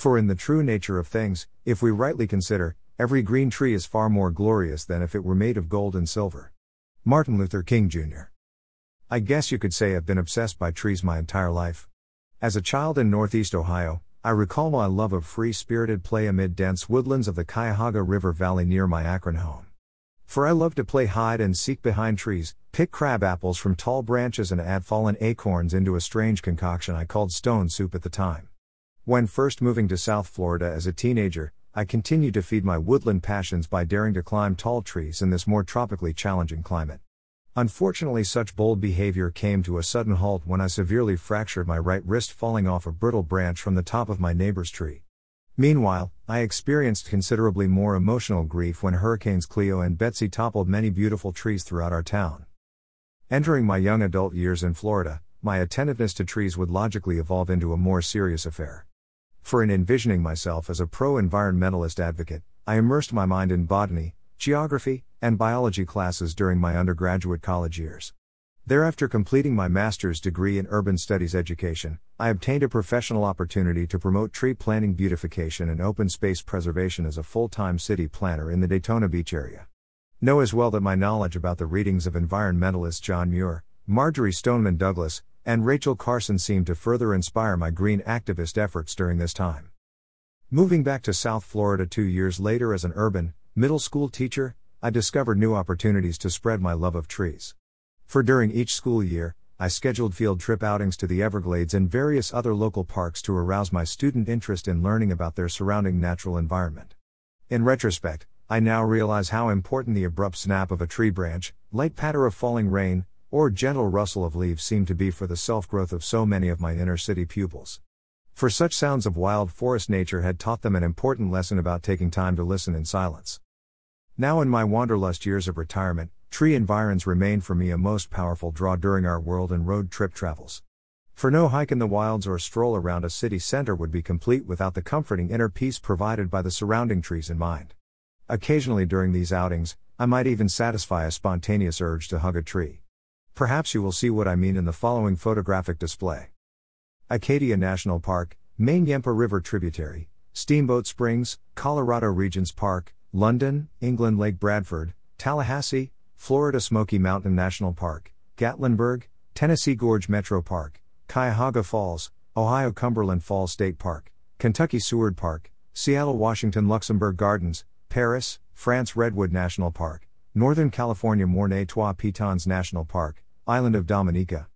For in the true nature of things, if we rightly consider, every green tree is far more glorious than if it were made of gold and silver. Martin Luther King Jr. I guess you could say I've been obsessed by trees my entire life. As a child in Northeast Ohio, I recall my love of free spirited play amid dense woodlands of the Cuyahoga River Valley near my Akron home. For I loved to play hide and seek behind trees, pick crab apples from tall branches, and add fallen acorns into a strange concoction I called stone soup at the time. When first moving to South Florida as a teenager, I continued to feed my woodland passions by daring to climb tall trees in this more tropically challenging climate. Unfortunately, such bold behavior came to a sudden halt when I severely fractured my right wrist falling off a brittle branch from the top of my neighbor's tree. Meanwhile, I experienced considerably more emotional grief when Hurricanes Cleo and Betsy toppled many beautiful trees throughout our town. Entering my young adult years in Florida, my attentiveness to trees would logically evolve into a more serious affair. For in envisioning myself as a pro environmentalist advocate, I immersed my mind in botany, geography, and biology classes during my undergraduate college years. Thereafter, completing my master's degree in urban studies education, I obtained a professional opportunity to promote tree planting beautification and open space preservation as a full time city planner in the Daytona Beach area. Know as well that my knowledge about the readings of environmentalists John Muir, Marjory Stoneman Douglas, and Rachel Carson seemed to further inspire my green activist efforts during this time. Moving back to South Florida two years later as an urban, middle school teacher, I discovered new opportunities to spread my love of trees. For during each school year, I scheduled field trip outings to the Everglades and various other local parks to arouse my student interest in learning about their surrounding natural environment. In retrospect, I now realize how important the abrupt snap of a tree branch, light patter of falling rain, or gentle rustle of leaves seem to be for the self growth of so many of my inner city pupils. For such sounds of wild forest nature had taught them an important lesson about taking time to listen in silence. Now, in my wanderlust years of retirement, tree environs remain for me a most powerful draw during our world and road trip travels. For no hike in the wilds or stroll around a city center would be complete without the comforting inner peace provided by the surrounding trees in mind. Occasionally during these outings, I might even satisfy a spontaneous urge to hug a tree. Perhaps you will see what I mean in the following photographic display. Acadia National Park, Maine Yampa River tributary, Steamboat Springs, Colorado Regents Park, London, England Lake Bradford, Tallahassee, Florida Smoky Mountain National Park, Gatlinburg, Tennessee Gorge Metro Park, Cuyahoga Falls, Ohio Cumberland Falls State Park, Kentucky Seward Park, Seattle Washington Luxembourg Gardens, Paris, France Redwood National Park, Northern California Mornay Trois Pitons National Park, Island of Dominica,